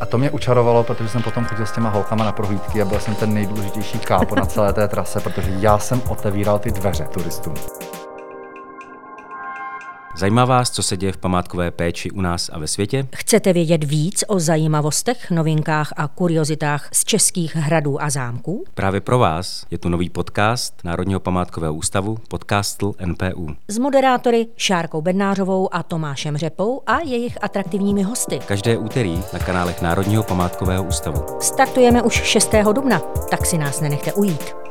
A to mě učarovalo, protože jsem potom chodil s těma holkama na prohlídky a byl jsem ten nejdůležitější kápo na celé té trase, protože já jsem otevíral ty dveře turistům. Zajímá vás, co se děje v památkové péči u nás a ve světě? Chcete vědět víc o zajímavostech, novinkách a kuriozitách z českých hradů a zámků? Právě pro vás je tu nový podcast Národního památkového ústavu Podcastl NPU. S moderátory Šárkou Bednářovou a Tomášem Řepou a jejich atraktivními hosty. Každé úterý na kanálech Národního památkového ústavu. Startujeme už 6. dubna, tak si nás nenechte ujít.